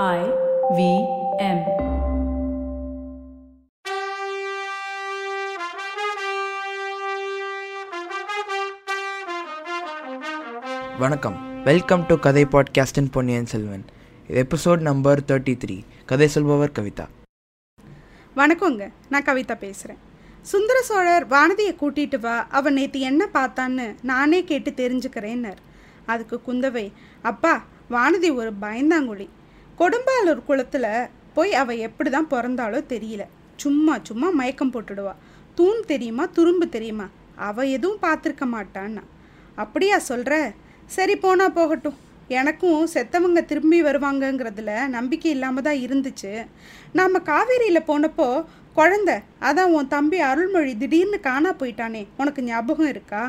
I V M. வணக்கம். Welcome to கதை பாட்காஸ்டின் Ponniyin Selvan. Episode number thirty three கதை சொல்பவர் கவிதா. வணக்கங்க. நான் கவிதா பேசுகிறேன் சுந்தர சோழர் வானதியை கூட்டிட்டு வா. அவன் நேற்று என்ன பார்த்தான்னு நானே கேட்டு தெரிஞ்சுக்கிறேன்னார். அதுக்கு குந்தவை அப்பா வானதி ஒரு பயந்தாங்குழி. கொடும்பாலூர் குளத்தில் போய் அவள் எப்படி தான் பிறந்தாலோ தெரியல. சும்மா சும்மா மயக்கம் போட்டுடுவா. தூண் தெரியுமா துரும்பு தெரியுமா? அவள் எதுவும் பார்த்துருக்க மாட்டான்னா. அப்படியா சொல்கிற சரி போனால் போகட்டும். எனக்கும் செத்தவங்க திரும்பி வருவாங்கங்கிறதுல நம்பிக்கை இல்லாமல் தான் இருந்துச்சு. நாம் காவேரியில் போனப்போ குழந்த அதான் உன் தம்பி அருள்மொழி திடீர்னு காணா போயிட்டானே உனக்கு ஞாபகம் இருக்கா?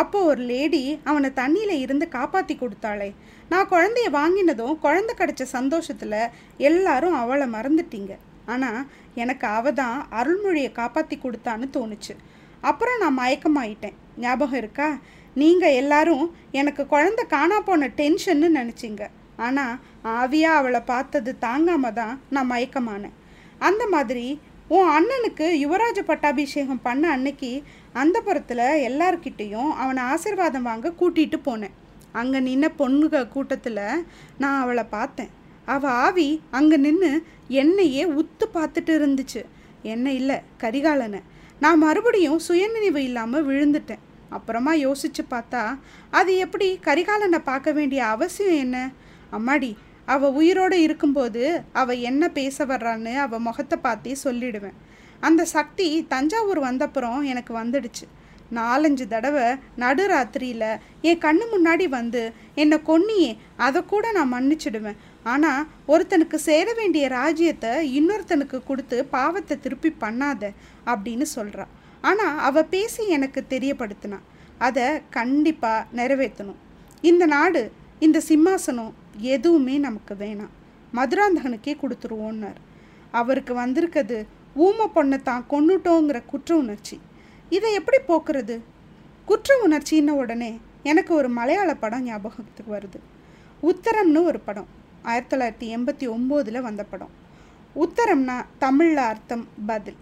அப்போ ஒரு லேடி அவனை தண்ணியில் இருந்து காப்பாற்றி கொடுத்தாளே. நான் குழந்தைய வாங்கினதும் குழந்தை கிடைச்ச சந்தோஷத்தில் எல்லாரும் அவளை மறந்துட்டீங்க. ஆனால் எனக்கு அவ தான் அருள்மொழியை காப்பாற்றி கொடுத்தான்னு தோணுச்சு. அப்புறம் நான் மயக்கமாயிட்டேன். ஞாபகம் இருக்கா? நீங்கள் எல்லாரும் எனக்கு குழந்தை காணா போன டென்ஷன்னு நினச்சிங்க. ஆனால் ஆவியாக அவளை பார்த்தது தாங்காம தான் நான் மயக்கமானேன். அந்த மாதிரி உன் அண்ணனுக்கு யுவராஜ பட்டாபிஷேகம் பண்ண அன்னைக்கு அந்த புறத்தில் எல்லார்கிட்டேயும் அவனை ஆசிர்வாதம் வாங்க கூட்டிகிட்டு போனேன். அங்கே நின்ன பொண்ணுக கூட்டத்தில் நான் அவளை பார்த்தேன். அவள் ஆவி அங்கே நின்று என்னையே உத்து பார்த்துட்டு இருந்துச்சு. என்ன இல்லை கரிகாலனை. நான் மறுபடியும் சுயநினைவு இல்லாமல் விழுந்துட்டேன். அப்புறமா யோசிச்சு பார்த்தா அது எப்படி கரிகாலனை பார்க்க வேண்டிய அவசியம் என்ன? அம்மாடி அவள் உயிரோடு இருக்கும்போது அவள் என்ன பேச வர்றான்னு அவள் முகத்தை பார்த்தே சொல்லிடுவேன். அந்த சக்தி தஞ்சாவூர் வந்தப்புறம் எனக்கு வந்துடுச்சு. நாலஞ்சு தடவை நடுராத்திரியில் என் கண்ணு முன்னாடி வந்து என்னை கொன்னியே அதை கூட நான் மன்னிச்சிடுவேன். ஆனால் ஒருத்தனுக்கு சேர வேண்டிய ராஜ்யத்தை இன்னொருத்தனுக்கு கொடுத்து பாவத்தை திருப்பி பண்ணாத அப்படின்னு சொல்கிறாள் ஆனால் அவள் பேசி எனக்கு தெரியப்படுத்தினா. அதை கண்டிப்பாக நிறைவேற்றணும் இந்த நாடு இந்த சிம்மாசனம் எதுவுமே நமக்கு வேணாம். மதுராந்தகனுக்கே கொடுத்துருவோன்னார். அவருக்கு வந்திருக்கிறது ஊமை பொண்ணை தான் கொன்னுட்டோங்கிற குற்ற உணர்ச்சி. இதை எப்படி போக்குறது? குற்ற உணர்ச்சின்ன உடனே எனக்கு ஒரு மலையாள படம் ஞாபகத்துக்கு வருது. உத்தரம்னு ஒரு படம் ஆயிரத்தி தொள்ளாயிரத்தி எண்பத்தி ஒம்போதில் வந்த படம். உத்தரம்னா தமிழில் அர்த்தம் பதில்.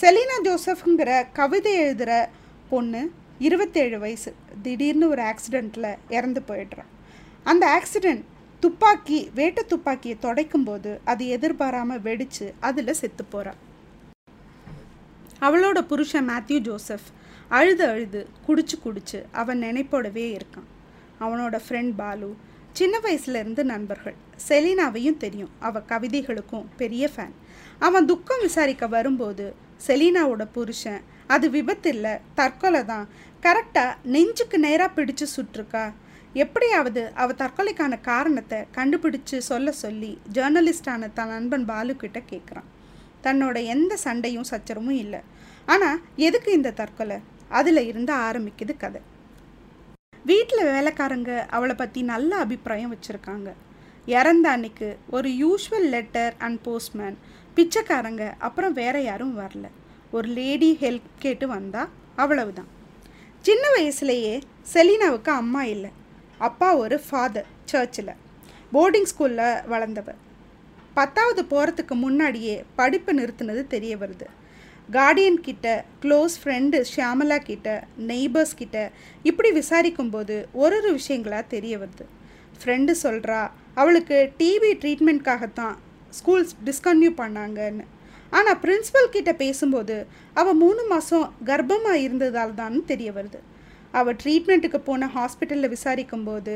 செலீனா ஜோசஃப்ங்கிற கவிதை எழுதுகிற பொண்ணு இருபத்தேழு வயசு. திடீர்னு ஒரு ஆக்சிடெண்ட்டில் இறந்து போயிடுறான் அந்த ஆக்சிடெண்ட் துப்பாக்கி வேட்டை துப்பாக்கியை துடைக்கும் போது அது எதிர்பாராமல் வெடித்து அதில் செத்து போகிறா அவளோட புருஷன் மேத்யூ ஜோசப் அழுது அழுது குடிச்சு குடிச்சு அவன் நினைப்போடவே இருக்கான். அவனோட ஃப்ரெண்ட் பாலு சின்ன வயசுலேருந்து நண்பர்கள். செலீனாவையும் தெரியும். அவள் கவிதைகளுக்கும் பெரிய ஃபேன் அவன் துக்கம் விசாரிக்க வரும்போது செலீனாவோட புருஷன் அது விபத்து இல்லை தற்கொலை தான் கரெக்டாக நெஞ்சுக்கு நேராக பிடிச்சு சுட்டிருக்கா? எப்படியாவது அவள் தற்கொலைக்கான காரணத்தை கண்டுபிடிச்சு சொல்ல சொல்லி ஜேர்னலிஸ்டான தன் நண்பன் பாலு கிட்ட கேட்குறான் தன்னோட எந்த சண்டையும் சச்சரவும் இல்லை. ஆனால் எதுக்கு இந்த தற்கொலை? அதில் இருந்து ஆரம்பிக்குது கதை. வீட்டில் வேலைக்காரங்க அவளை பற்றி நல்ல அபிப்பிராயம் வச்சுருக்காங்க. இறந்த அன்னைக்கு ஒரு யூஷுவல் லெட்டர் அண்ட் போஸ்ட்மேன் பிச்சைக்காரங்க அப்புறம் வேற யாரும் வரல. ஒரு லேடி ஹெல்ப் கேட்டு வந்தா அவ்வளவுதான். சின்ன வயசுலேயே செலீனாவுக்கு அம்மா இல்லை. அப்பா ஒரு ஃபாதர் சர்ச்சில் போர்டிங் ஸ்கூலில் வளர்ந்தவர். பத்தாவது போகிறதுக்கு முன்னாடியே படிப்பு நிறுத்தினது தெரிய வருது. கார்டியன் கிட்ட க்ளோஸ் ஃப்ரெண்டு ஷியாமலா கிட்ட நெய்பர்ஸ் கிட்ட இப்படி விசாரிக்கும்போது ஒரு ஒரு விஷயங்களாக தெரிய வருது. ஃப்ரெண்டு சொல்கிறா அவளுக்கு டிபி ட்ரீட்மெண்ட்காகத்தான் ஸ்கூல்ஸ் டிஸ்கன்யூ பண்ணாங்கன்னு. ஆனால் பிரின்ஸிபல் கிட்ட பேசும்போது அவள் மூணு மாதம் கர்ப்பமாக இருந்ததால் தான் தெரிய வருது. அவள் ட்ரீட்மெண்ட்டுக்கு போன ஹாஸ்பிட்டலில் விசாரிக்கும்போது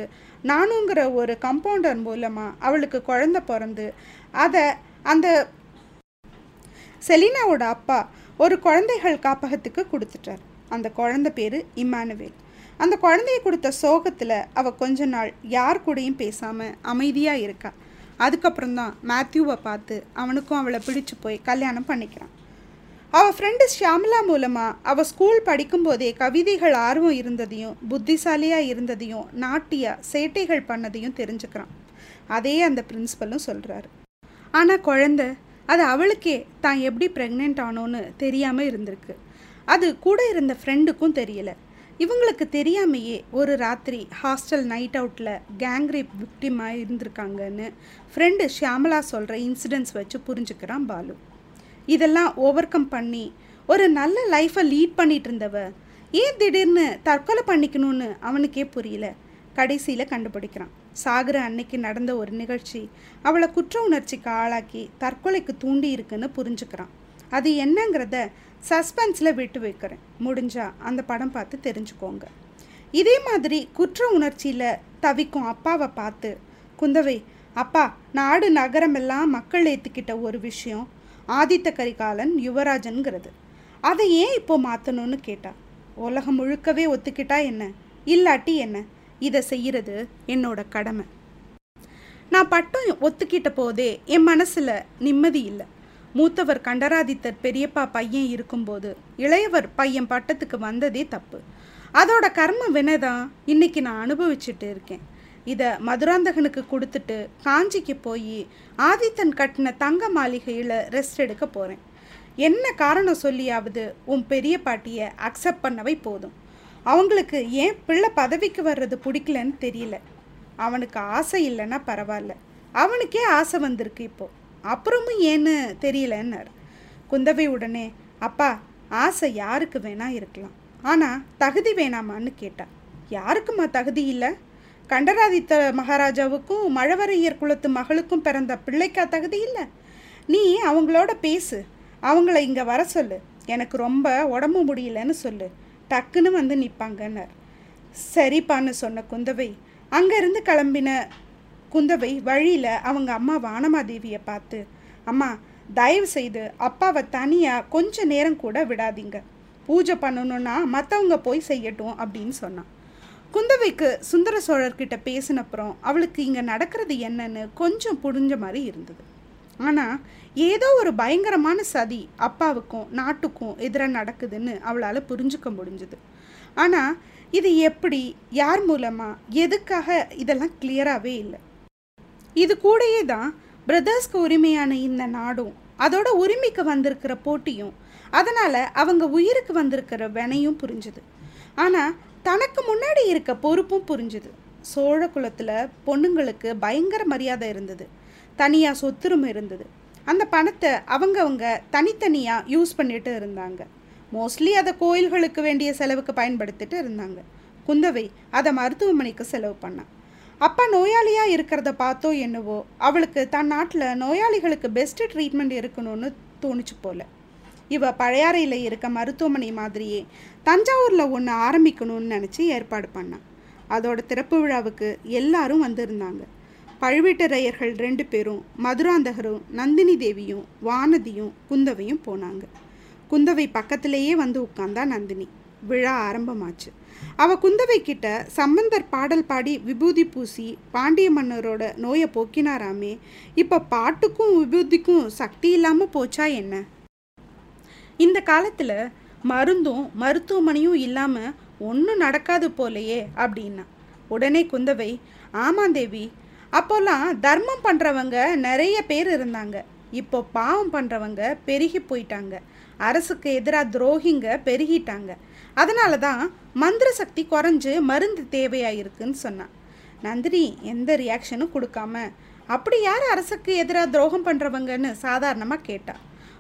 நானுங்கிற ஒரு கம்பவுண்டர் மூலமாக அவளுக்கு குழந்த பிறந்து அதை அந்த செலினாவோட அப்பா ஒரு குழந்தைகள் காப்பகத்துக்கு கொடுத்துட்டார். அந்த குழந்தை பேர் இம்மானுவேல். அந்த குழந்தைய கொடுத்த சோகத்தில் அவள் கொஞ்ச நாள் யார் கூடயும் பேசாமல் அமைதியாக இருக்கா. அதுக்கப்புறம் தான் மேத்யூவை பார்த்து அவனுக்கும் அவளை பிடிச்சு போய் கல்யாணம் பண்ணிக்கிறான். அவள் ஃப்ரெண்டு ஷியாமலா மூலமாக அவள் ஸ்கூல் படிக்கும்போதே கவிதைகள் ஆர்வம் இருந்ததையும் புத்திசாலியாக இருந்ததையும் நாட்டியாக சேட்டைகள் பண்ணதையும் தெரிஞ்சுக்கிறான். அதே அந்த பிரின்ஸிபலும் சொல்கிறாரு ஆனால் குழந்த அது அவளுக்கே தான் எப்படி ப்ரெக்னென்ட் ஆனோன்னு தெரியாமல் இருந்திருக்கு. அது கூட இருந்த ஃப்ரெண்டுக்கும் தெரியல. இவங்களுக்கு தெரியாமையே ஒரு ராத்திரி ஹாஸ்டல் நைட் அவுட்டில் கேங் ரேப் விக்டிமாக இருந்திருக்காங்கன்னு ஃப்ரெண்டு ஷியாமலா சொல்கிற இன்சிடென்ட்ஸ் வச்சு புரிஞ்சுக்கிறான் பாலு. இதெல்லாம் ஓவர் கம் பண்ணி ஒரு நல்ல லைஃப்பை லீட் பண்ணிட்டு இருந்தவ ஏன் திடீர்னு தற்கொலை பண்ணிக்கணும்னு அவனுக்கே புரியல. கடைசியில் கண்டுபிடிக்கிறான். சாகுற அன்னைக்கு நடந்த ஒரு நிகழ்ச்சி அவளை குற்ற உணர்ச்சிக்கு ஆளாக்கி தற்கொலைக்கு தூண்டி இருக்குன்னு புரிஞ்சுக்கிறான். அது என்னங்கிறத சஸ்பென்ஸில் விட்டு வைக்கிறேன். முடிஞ்சா அந்த படம் பார்த்து தெரிஞ்சுக்கோங்க. இதே மாதிரி குற்ற உணர்ச்சியில் தவிக்கும் அப்பாவை பார்த்து குந்தவை அப்பா நாடு நகரமெல்லாம் மக்கள் ஏற்றுக்கிட்ட ஒரு விஷயம். ஆதித்த கரிகாலன் யுவராஜன்கிறது. அதை ஏன் இப்போ மாற்றணும்னு கேட்டா உலகம் முழுக்கவே ஒத்துக்கிட்டா என்ன? இல்லாட்டி என்ன? இதை செய்கிறது என்னோட கடமை. நான் பட்டம் ஒத்துக்கிட்ட போதே என் மனசில் நிம்மதி இல்லை. மூத்தவர் கண்டராதித்தர் பெரியப்பா பையன் இருக்கும்போது இளையவர் பையன் பட்டத்துக்கு வந்ததே தப்பு. அதோட கர்ம வினைதான் இன்னைக்கு நான் அனுபவிச்சுட்டு இருக்கேன். இதை மதுராந்தகனுக்கு கொடுத்துட்டு காஞ்சிக்கு போய் ஆதித்தன் கட்டின தங்க மாளிகையில் ரெஸ்ட் எடுக்க போகிறேன் என்ன காரணம் சொல்லியாவது உன் பெரிய பாட்டியை அக்செப்ட் பண்ணவை போதும். அவங்களுக்கு ஏன் பிள்ளை பதவிக்கு வர்றது பிடிக்கலன்னு தெரியல. அவனுக்கு ஆசை இல்லைன்னா பரவாயில்ல. அவனுக்கே ஆசை வந்திருக்கு இப்போ. அப்புறமும் ஏன்னு தெரியலன்னார். குந்தவை உடனே அப்பா ஆசை யாருக்கு வேணா இருக்கலாம். ஆனால் தகுதி வேணாமான்னு கேட்டா. யாருக்குமா தகுதி இல்லை? கண்டராதித்த மகாராஜாவுக்கும் மழவரையர் குலத்து மகளுக்கும் பிறந்த பிள்ளைக்கா தகுதி இல்லை. நீ அவங்களோட பேசு. அவங்கள இங்கே வர சொல்லு. எனக்கு ரொம்ப உடம்பு முடியலன்னு சொல்லு. டக்குன்னு வந்து நிற்பாங்கன்னார் சரிப்பான்னு சொன்ன குந்தவை அங்கேருந்து கிளம்பின குந்தவை வழியில் அவங்க அம்மா வானமாதேவியை பார்த்து அம்மா தயவு செய்து அப்பாவை தனியாக கொஞ்ச நேரம் கூட விடாதீங்க. பூஜை பண்ணணுன்னா மற்றவங்க போய் செய்யட்டும் அப்படின்னு சொன்னான். குந்தவைக்கு சுந்தர சோழர்கிட்ட பேசினப்புறம் அவளுக்கு இங்கே நடக்கிறது என்னன்னு கொஞ்சம் புரிஞ்ச மாதிரி இருந்தது. ஆனால் ஏதோ ஒரு பயங்கரமான சதி அப்பாவுக்கும் நாட்டுக்கும் எதிராக நடக்குதுன்னு அவளால் புரிஞ்சுக்க முடிஞ்சுது. ஆனால் இது எப்படி யார் மூலமாக எதுக்காக இதெல்லாம் கிளியராகவே இல்லை. இது கூடயே தான் பிரதர்ஸ்க்கு உரிமையான இந்த நாடும் அதோட உரிமைக்கு வந்திருக்கிற போட்டியும் அதனால் அவங்க உயிருக்கு வந்திருக்கிற வினையும் புரிஞ்சுது. ஆனால் தனக்கு முன்னாடி இருக்க பொறுப்பும் புரிஞ்சுது. சோழ குலத்தில் பொண்ணுங்களுக்கு பயங்கர மரியாதை இருந்தது. தனியாக சொத்துரும் இருந்தது. அந்த பணத்தை அவங்கவுங்க தனித்தனியாக யூஸ் பண்ணிட்டு இருந்தாங்க. மோஸ்ட்லி அதை கோயில்களுக்கு வேண்டிய செலவுக்கு பயன்படுத்திட்டு இருந்தாங்க. குந்தவை அதை மருத்துவமனைக்கு செலவு பண்ணான் அப்பா நோயாளியாக இருக்கிறத பார்த்தோ என்னவோ அவளுக்கு தன் நாட்டில் நோயாளிகளுக்கு பெஸ்ட்டு ட்ரீட்மெண்ட் இருக்கணும்னு தோணுச்சு போல. இவ பழையாறையில் இருக்க மருத்துவமனை மாதிரியே தஞ்சாவூரில் ஒன்று ஆரம்பிக்கணும்னு நினச்சி ஏற்பாடு பண்ணான் அதோட திறப்பு விழாவுக்கு எல்லாரும் வந்திருந்தாங்க. பழுவேட்டரையர்கள் ரெண்டு பேரும் மதுராந்தகரும் நந்தினி தேவியும் வானதியும் குந்தவையும் போனாங்க. குந்தவை பக்கத்திலேயே வந்து உட்கார்ந்தா நந்தினி. விழா ஆரம்பமாச்சு. அவ குந்தவை கிட்ட சம்பந்தர் பாடல் பாடி விபூதி பூசி பாண்டிய மன்னரோட நோயை போக்கினாராமே இப்போ பாட்டுக்கும் விபூதிக்கும் சக்தி இல்லாமல் போச்சா என்ன? இந்த காலத்தில் மருந்தும் மருத்துவமனையும் இல்லாமல் ஒன்றும் நடக்காது போலையே அப்படின்னா. உடனே குந்தவை ஆமாந்தேவி அப்போல்லாம் தர்மம் பண்ணுறவங்க நிறைய பேர் இருந்தாங்க. இப்போ பாவம் பண்ணுறவங்க பெருகி போயிட்டாங்க. அரசுக்கு எதிராக துரோகிங்க பெருகிட்டாங்க. அதனால தான் மந்திர சக்தி குறைஞ்சு மருந்து தேவையாயிருக்குன்னு சொன்னான். நந்தினி எந்த ரியாக்ஷனும் கொடுக்காம அப்படி யார் அரசுக்கு எதிராக துரோகம் பண்ணுறவங்கன்னு சாதாரணமாக கேட்டா?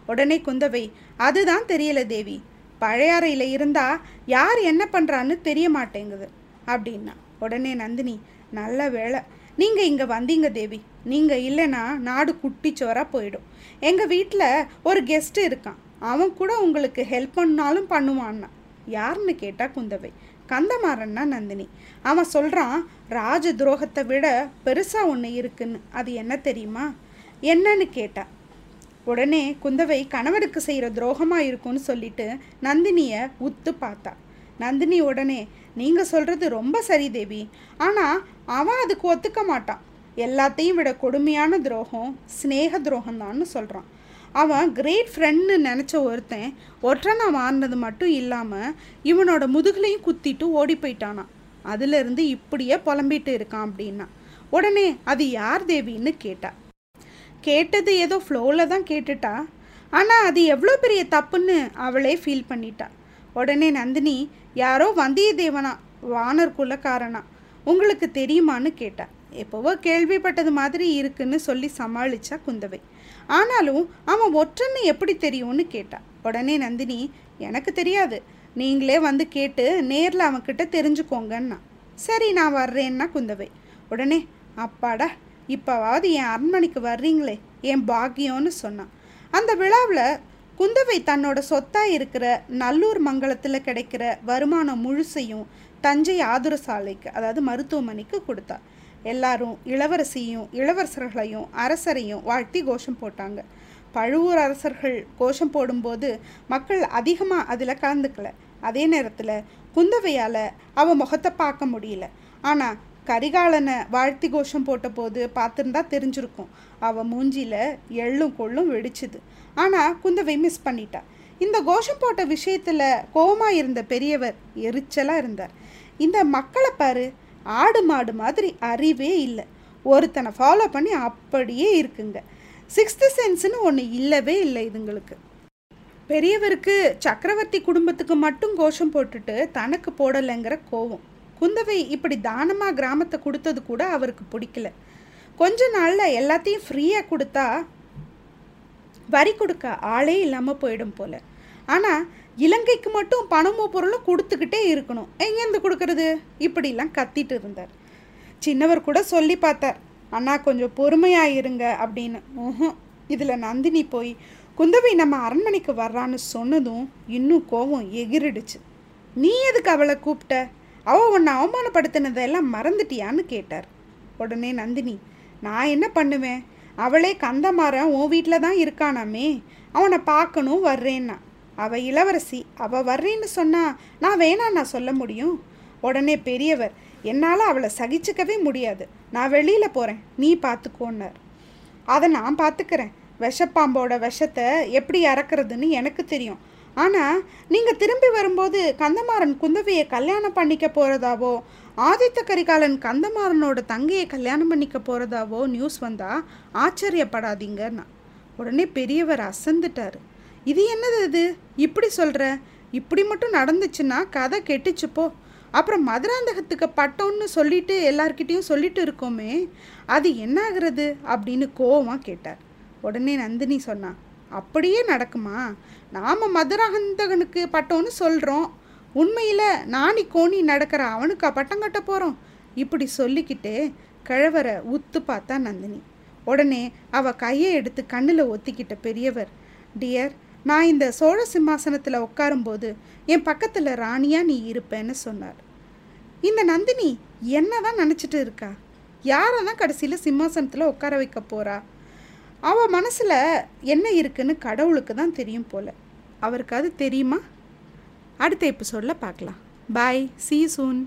உடனே குந்தவை அதுதான் தெரியல தேவி. பழையாறையில் இருந்தா யார் என்ன பண்ணுறான்னு தெரிய மாட்டேங்குது அப்படின்னா. உடனே நந்தினி நல்ல வேலை நீங்கள் இங்கே வந்தீங்க தேவி. நீங்கள் இல்லைன்னா நாடு குட்டிச்சோராக போயிடும். எங்கள் வீட்டில் ஒரு கெஸ்ட் இருக்கான். அவன் கூட உங்களுக்கு ஹெல்ப் பண்ணாலும் பண்ணுவான்னா. யாருன்னு கேட்டால் குந்தவை. கந்தமாறன்னா நந்தினி. அவன் சொல்கிறான் ராஜ துரோகத்தை விட பெருசாக ஒன்று இருக்குன்னு. அது என்ன தெரியுமா? என்னன்னு கேட்டா உடனே குந்தவை கணவனுக்கு செய்கிற துரோகமாக இருக்கும்னு சொல்லிட்டு நந்தினியை உத்து பார்த்தா. நந்தினி உடனே நீங்கள் சொல்கிறது ரொம்ப சரி தேவி. ஆனால் அவன் அதுக்கு ஒத்துக்க மாட்டான். எல்லாத்தையும் விட கொடுமையான துரோகம் ஸ்னேக துரோகம்தான்னு சொல்கிறான் அவன் கிரேட் ஃப்ரெண்ட்னு நினச்ச ஒருத்தன் ஒற்றனா மாறினது மட்டும் இல்லாமல் இவனோட முதுகுலையும் குத்திட்டு ஓடி போயிட்டானான் அதுலேருந்து இப்படியே புலம்பிட்டு இருக்கான் அப்படின்னா. உடனே அது யார் தேவின்னு கேட்டா. கேட்டது ஏதோ ஃப்ளோவில் தான் கேட்டுட்டா. ஆனால் அது எவ்வளோ பெரிய தப்புன்னு அவளே ஃபீல் பண்ணிட்டா. உடனே நந்தினி யாரோ வந்தியத்தேவனா? வானர் குலக்காரனா உங்களுக்கு தெரியுமான்னு கேட்டா. எப்போவோ கேள்விப்பட்டது மாதிரி இருக்குன்னு சொல்லி சமாளிச்சா குந்தவை. ஆனாலும் அவன் ஒற்றன்னு எப்படி தெரியும்னு கேட்டா. உடனே நந்தினி எனக்கு தெரியாது. நீங்களே வந்து கேட்டு நேரில் அவன்கிட்ட தெரிஞ்சுக்கோங்கன்னா சரி நான் வர்றேன்னா குந்தவை. உடனே அப்பாடா இப்போவாவது என் அரண்மனைக்கு வர்றீங்களே என் பாக்கியம்னு சொன்னான். அந்த விழாவில் குந்தவை தன்னோட சொத்தாக இருக்கிற நல்லூர் மங்கலத்தில் கிடைக்கிற வருமானம் முழுசையும் தஞ்சை ஆதுர சாலைக்கு அதாவது மருத்துவமனைக்கு கொடுத்தா. எல்லாரும் இளவரசியும் இளவரசர்களையும் அரசரையும் வாழ்த்தி கோஷம் போட்டாங்க. பழுவூர் அரசர்கள் கோஷம் போடும்போது மக்கள் அதிகமாக அதில் கலந்துக்கல. அதே நேரத்தில் குந்தவையால் அவ முகத்தை பார்க்க முடியல. ஆனால் கரிகாலனை வாழ்த்தி கோஷம் போட்டபோது பார்த்துருந்தா தெரிஞ்சிருக்கும். அவள் மூஞ்சியில் எள்ளும் கொள்ளும் வெடிச்சுது. ஆனால் குந்தவை மிஸ் பண்ணிட்டா. இந்த கோஷம் போட்ட விஷயத்தில் கோவமாக இருந்த பெரியவர் எரிச்சலாக இருந்தார். இந்த மக்களை பாரு ஆடு மாடு மாதிரி அறிவே இல்லை. ஒருத்தனை ஃபாலோ பண்ணி அப்படியே இருக்குங்க. சிக்ஸ்த்து சென்ஸ்னு ஒன்று இல்லவே இல்லை இதுங்களுக்கு. பெரியவருக்கு சக்கரவர்த்தி குடும்பத்துக்கு மட்டும் கோஷம் போட்டுட்டு தனக்கு போடலைங்கிற கோவம். குந்தவை இப்படி தானமாக கிராமத்தை கொடுத்தது கூட அவருக்கு பிடிக்கல. கொஞ்ச நாளில் எல்லாத்தையும் ஃப்ரீயாக கொடுத்தா வரி கொடுக்க ஆளே இல்லாமல் போயிடும் போல. ஆனால் இலங்கைக்கு மட்டும் பணமும் பொருளும் கொடுத்துக்கிட்டே இருக்கணும். எங்கேருந்து கொடுக்கறது? இப்படிலாம் கத்திட்டு இருந்தார். சின்னவர் கூட சொல்லி பார்த்தார். அண்ணா கொஞ்சம் பொறுமையாக இருங்க அப்படின்னு. ம்ஹும் இதில் நந்தினி போய் குந்தவை நம்ம அரண்மனைக்கு வர்றான்னு சொன்னதும் இன்னும் கோபம் எகிரிடுச்சு. நீ எதுக்கு அவளை கூப்பிட்ட? அவள் உன்னை அவமானப்படுத்தினதெல்லாம் மறந்துட்டியான்னு கேட்டார். உடனே நந்தினி நான் என்ன பண்ணுவேன்? அவளே கந்தமாரன் உன் வீட்டில் தான் இருக்கானாமே அவனை பார்க்கணும் வர்றேன்னா. அவள் இளவரசி அவள் வர்றேன்னு சொன்னா நான் வேணா நான் சொல்ல முடியும்? உடனே பெரியவர் என்னால் அவளை சகிச்சுக்கவே முடியாது. நான் வெளியில் போகிறேன் நீ பார்த்துக்கோன்னார். அதை நான் பார்த்துக்கிறேன். விஷப்பாம்போட விஷத்தை எப்படி இறக்குறதுன்னு எனக்கு தெரியும். ஆனால் நீங்கள் திரும்பி வரும்போது கந்தமாறன் குந்தவையை கல்யாணம் பண்ணிக்க போகிறதாவோ ஆதித்த கரிகாலன் கந்தமாறனோட தங்கையை கல்யாணம் பண்ணிக்க போகிறதாவோ நியூஸ் வந்தால் ஆச்சரியப்படாதீங்கன்னா. உடனே பெரியவர் அசந்துட்டார். இது என்னது இது? இப்படி சொல்கிற இப்படி மட்டும் நடந்துச்சுன்னா கதை கெட்டுச்சுப்போ அப்புறம் மதுராந்தகத்துக்கு பட்டோன்னு சொல்லிட்டு எல்லார்கிட்டேயும் சொல்லிட்டு இருக்கோமே அது என்ன ஆகுறது அப்படின்னு கோவமாக கேட்டார். உடனே நந்தினி சொன்னா அப்படியே நடக்குமா? நாம் மதுராந்தகனுக்கு பட்டோன்னு சொல்கிறோம் உண்மையில் நாணி கோணி நடக்கிற அவனுக்கா பட்டம் கட்ட போகிறோம் இப்படி சொல்லிக்கிட்டு கிழவரை உத்து பார்த்தா நந்தினி. உடனே அவ கையை எடுத்து கண்ணில் ஒத்திக்கிட்ட பெரியவர் டியர் நான் இந்த சோழ சிம்மாசனத்தில் உட்காரும்போது என் பக்கத்தில் ராணியாக நீ இருப்பேன்னு சொன்னார். இந்த நந்தினி என்ன தான் நினச்சிட்டு இருக்கா? யாரை தான் கடைசியில் சிம்மாசனத்தில் உட்கார வைக்க போறா? அவள் மனசில் என்ன இருக்குன்னு கடவுளுக்கு தான் தெரியும் போல. அவருக்கு அது தெரியுமா? அடுத்த எபிசோடில் பார்க்கலாம். பாய் சீ சூன்